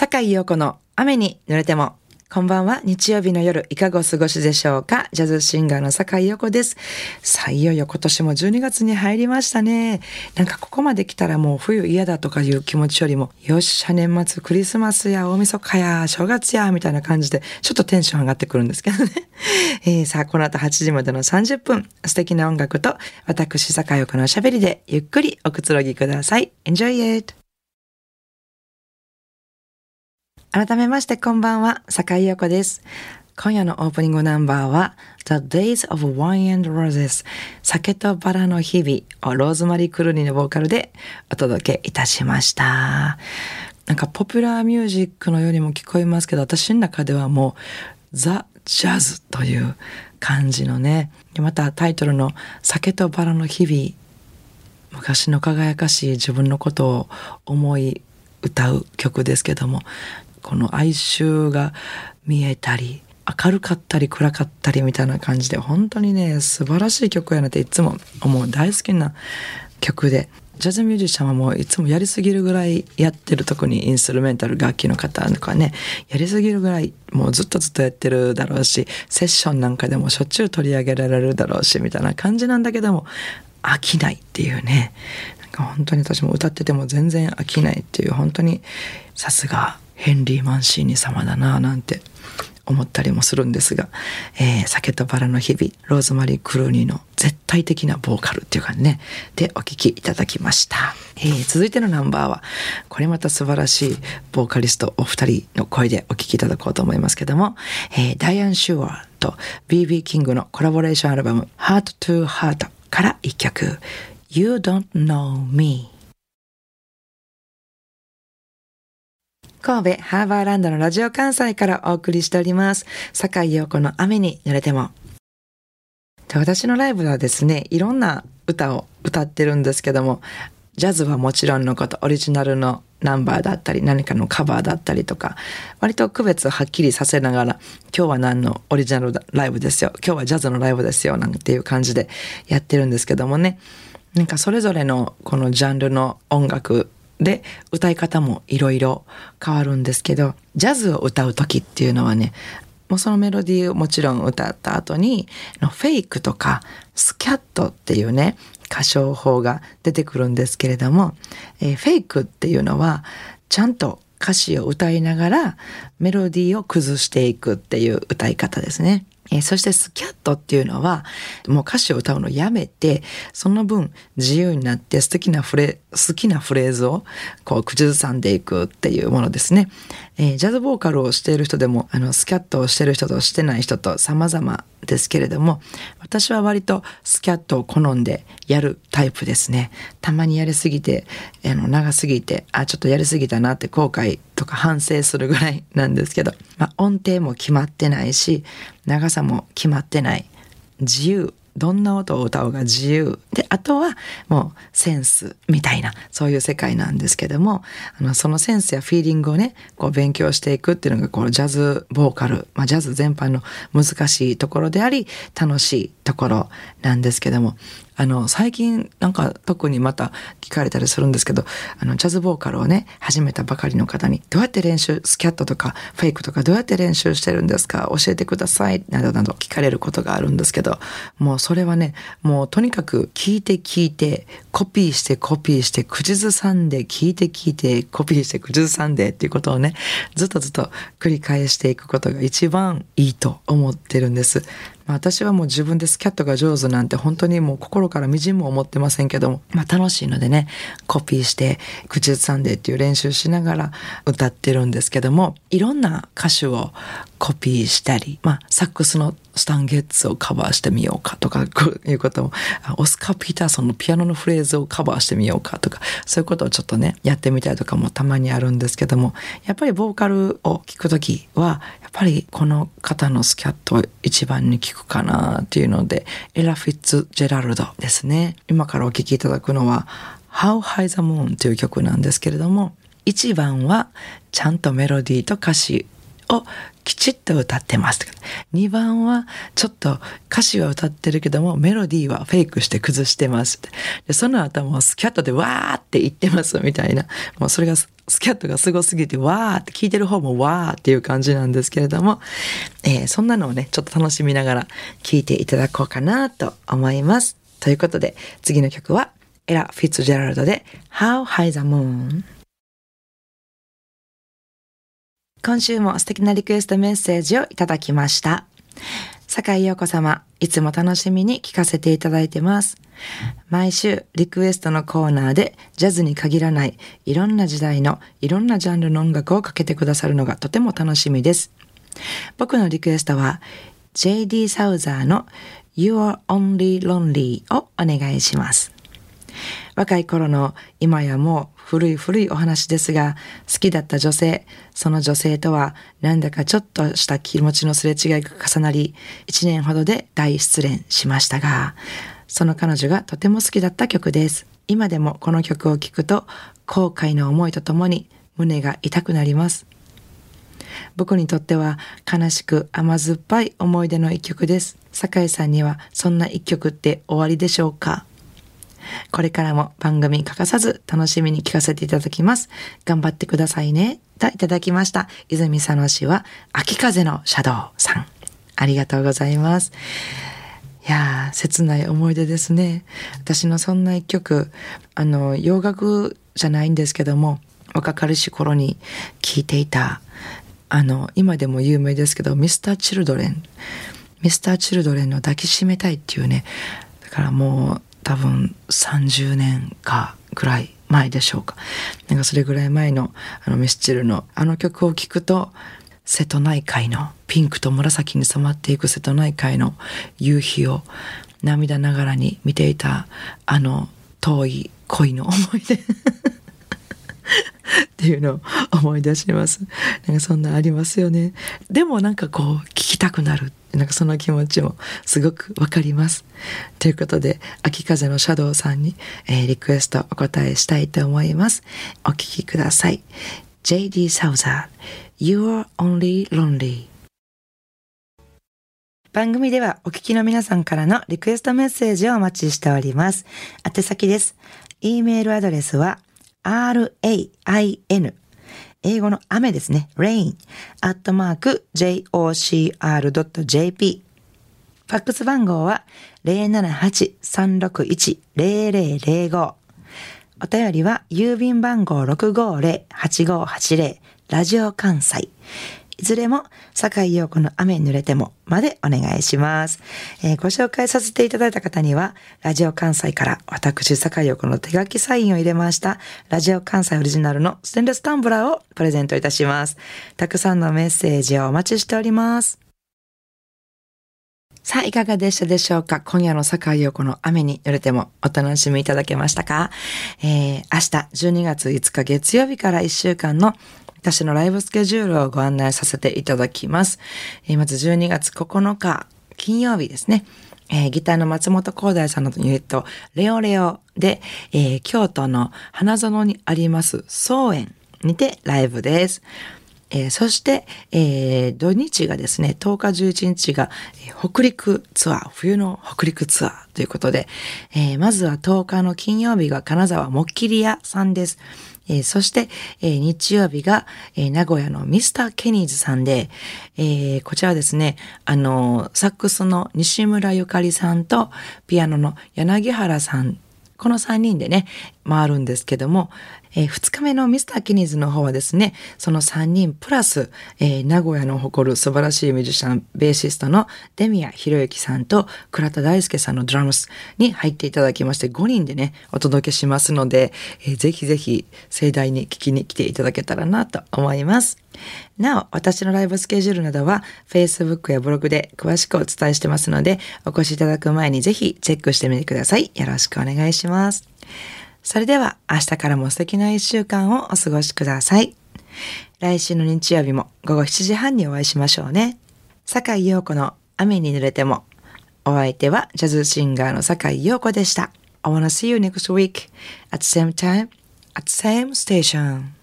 坂井陽子の雨に濡れても。こんばんは。日曜日の夜、いかがお過ごしでしょうかジャズシンガーの坂井陽子です。さあ、いよいよ今年も12月に入りましたね。なんかここまで来たらもう冬嫌だとかいう気持ちよりも、よっしゃ、年末クリスマスや大晦日や正月や、みたいな感じで、ちょっとテンション上がってくるんですけどね。えー、さあ、この後8時までの30分、素敵な音楽と、私、坂井陽子のおしゃべりで、ゆっくりおくつろぎください。Enjoy it! 改めましてこんばんは、坂井陽子です。今夜のオープニングナンバーは The Days of Wine and Roses 酒とバラの日々をローズマリー・クルーニーのボーカルでお届けいたしました。なんかポピュラーミュージックのようにも聞こえますけど私の中ではもうザ・ジャズという感じのね。またタイトルの酒とバラの日々昔の輝かしい自分のことを思い歌う曲ですけどもこの哀愁が見えたり明るかったり暗かったりみたいな感じで本当にね素晴らしい曲やなっていつも思う大好きな曲でジャズミュージシャンはもういつもやりすぎるぐらいやってる特にインストゥルメンタル楽器の方とかねやりすぎるぐらいもうずっとずっとやってるだろうしセッションなんかでもしょっちゅう取り上げられるだろうしみたいな感じなんだけども飽きないっていうね。なんか本当に私も歌ってても全然飽きないっていう本当にさすがヘンリー・マンシーニ様だなぁなんて思ったりもするんですが、えー、酒とバラの日々、ローズマリー・クルーニーの絶対的なボーカルっていうかね、でお聴きいただきました。えー、続いてのナンバーは、これまた素晴らしいボーカリストお二人の声でお聴きいただこうと思いますけども、えー、ダイアン・シュワーと BB キングのコラボレーションアルバム、Heart to Heart から一曲、You Don't Know Me 神戸ハーバーランドのラジオ関西からお送りしております。坂井陽子の雨に濡れても。私のライブはですね、いろんな歌を歌ってるんですけども、ジャズはもちろんのこと、オリジナルのナンバーだったり、何かのカバーだったりとか、割と区別をはっきりさせながら、今日は何のオリジナルライブですよ、今日はジャズのライブですよ、なんていう感じでやってるんですけどもね、なんかそれぞれのこのジャンルの音楽で歌い方もいろいろ変わるんですけどジャズを歌う時っていうのはねもうそのメロディーをもちろん歌った後にフェイクとかスキャットっていうね歌唱法が出てくるんですけれども、えー、フェイクっていうのはちゃんと歌詞を歌いながらメロディーを崩していくっていう歌い方ですね。えー、そしてスキャットっていうのは、もう歌詞を歌うのやめて、その分自由になって素敵なフレ、好きなフレーズをこう口ずさんでいくっていうものですね。えー、ジャズボーカルをしている人でも、あの、スキャットをしてる人としてない人と様々ですけれども、私は割とスキャットを好んでやるタイプですね。たまにやりすぎて、あの、長すぎて、あ、ちょっとやりすぎたなって後悔とか反省するぐらいなんですけど、まあ、音程も決まってないし、長さも決まってない。自由どんな音を歌うが自由であとはもうセンスみたいなそういう世界なんですけどもあのそのセンスやフィーリングをねこう勉強していくっていうのがこのジャズボーカル、まあ、ジャズ全般の難しいところであり楽しいところなんですけどもあの、最近なんか特にまた聞かれたりするんですけど、あの、ジャズボーカルをね、始めたばかりの方に、どうやって練習、スキャットとかフェイクとかどうやって練習してるんですか教えてください、などなど聞かれることがあるんですけど、もうそれはね、もうとにかく聞聞いて聞いて、コピーしてコピーして、口ずさんで、聞いて聞いて、コピーして口ずさんでっていうことをね、ずっとずっと繰り返していくことが一番いいと思ってるんです。ま私はもう自分でスキャットが上手なんて本当にもう心からみじんも思ってませんけども、まあ楽しいのでね、コピーして口ずさんでっていう練習しながら歌ってるんですけども、いろんな歌手をコピーしたり、まあサックスのスタンゲッツをカバーしてみようかとか、こういうことも、オスカー・ピーターソンのピアノのフレーズをカバーしてみようかとか、そういうことをちょっとね、やってみたりとかもたまにあるんですけども、やっぱりボーカルを聞くときは、っぱりこの方のスキャット一番に効くかなっていうので、エラ・フィッツジェラルドですね。今からお聴きいただくのは、How High the Moon という曲なんですけれども、一番はちゃんとメロディーと歌詞をきちっと歌ってます。2番はちょっと歌詞は歌ってるけどもメロディーはフェイクして崩してます。でその後もスキャットでわーって言ってますみたいな。もうそれがスキャットがすごすぎてわーって聞いてる方もわーっていう感じなんですけれども、えー、そんなのをね、ちょっと楽しみながら聞いていただこうかなと思います。ということで次の曲はエラ・フィッツジェラルドで How High the Moon 今週も素敵なリクエストメッセージをいただきました。坂井陽子様、いつも楽しみに聞かせていただいてます。毎週リクエストのコーナーでジャズに限らないいろんな時代のいろんなジャンルの音楽をかけてくださるのがとても楽しみです。僕のリクエストは JD サウザーの You're Only Lonely をお願いします。若い頃の今やもう古い古いお話ですが、好きだった女性、その女性とはなんだかちょっとした気持ちのすれ違いが重なり、1年ほどで大失恋しましたが、その彼女がとても好きだった曲です。今でもこの曲を聴くと、後悔の思いとともに胸が痛くなります。僕にとっては悲しく甘酸っぱい思い出の一曲です。酒井さんにはそんな一曲って終わりでしょうか？これからも番組欠かさず楽しみに聞かせていただきます。頑張ってくださいね。といただきました。泉佐野市は秋風のシャドウさん。ありがとうございます。いやー、切ない思い出ですね。私のそんな一曲、あの、洋楽じゃないんですけども、若かりし頃に聴いていた、あの、今でも有名ですけど、ミスター・チルドレン。ミスター・チルドレンの抱きしめたいっていうね、だからもう多分30年かぐらい前でしょうか。なんかそれぐらい前のあのミスチルのあの曲を聴くと瀬戸内海のピンクと紫に染まっていく瀬戸内海の夕日を涙ながらに見ていたあの遠い恋の思い出っていうのを思い出します。なんかそんなありますよね。でもなんかこう聞きたくなる。なんかその気持ちもすごくわかります。ということで、秋風のシャドウさんに、えー、リクエストお答えしたいと思います。お聞きください。JD サウザー、You are Only Lonely 番組ではお聞きの皆さんからのリクエストメッセージをお待ちしております。宛先です。e メールアドレスは rain 英語の雨ですね。rain アットマーク jocr.jp ファックス番号は078-361-0005お便りは郵便番号650-8580ラジオ関西。いずれも、坂井陽子の雨濡れてもまでお願いします、えー、ご紹介させていただいた方には、ラジオ関西から私、坂井陽子の手書きサインを入れました、ラジオ関西オリジナルのステンレスタンブラーをプレゼントいたします。たくさんのメッセージをお待ちしております。さあ、いかがでしたでしょうか？今夜の坂井陽子の雨に濡れてもお楽しみいただけましたか？えー、明日12月5日月曜日から1週間の私のライブスケジュールをご案内させていただきます。えー、まず12月9日、金曜日ですね。えー、ギターの松本光大さんのユニット、レオレオで、えー、京都の花園にあります草園にてライブです。えー、そして、えー、土日がですね、10日11日が、えー、北陸ツアー、冬の北陸ツアーということで、えー、まずは10日の金曜日が金沢もっきり屋さんです。えー、そして、えー、日曜日が、えー、名古屋のミスター・ケニーズさんで、えー、こちらはですね、あの、サックスの西村ゆかりさんと、ピアノの柳原さんこの3人でね、回るんですけども、えー、2日目のミスター・キニーズの方はですね、その3人プラス、えー、名古屋の誇る素晴らしいミュージシャン、ベーシストのデミア・ヒロユキさんと倉田大輔さんのドラムスに入っていただきまして、5人でね、お届けしますので、えー、ぜひぜひ盛大に聞きに来ていただけたらなと思います。なお、私のライブスケジュールなどは Facebook やブログで詳しくお伝えしてますので、お越しいただく前にぜひチェックしてみてください。よろしくお願いします。それでは明日からも素敵な一週間をお過ごしください。来週の日曜日も午後7時半にお会いしましょうね。坂井陽子の雨に濡れても。お相手はジャズシンガーの坂井陽子でした。I wanna see you next week at the same time at the same station.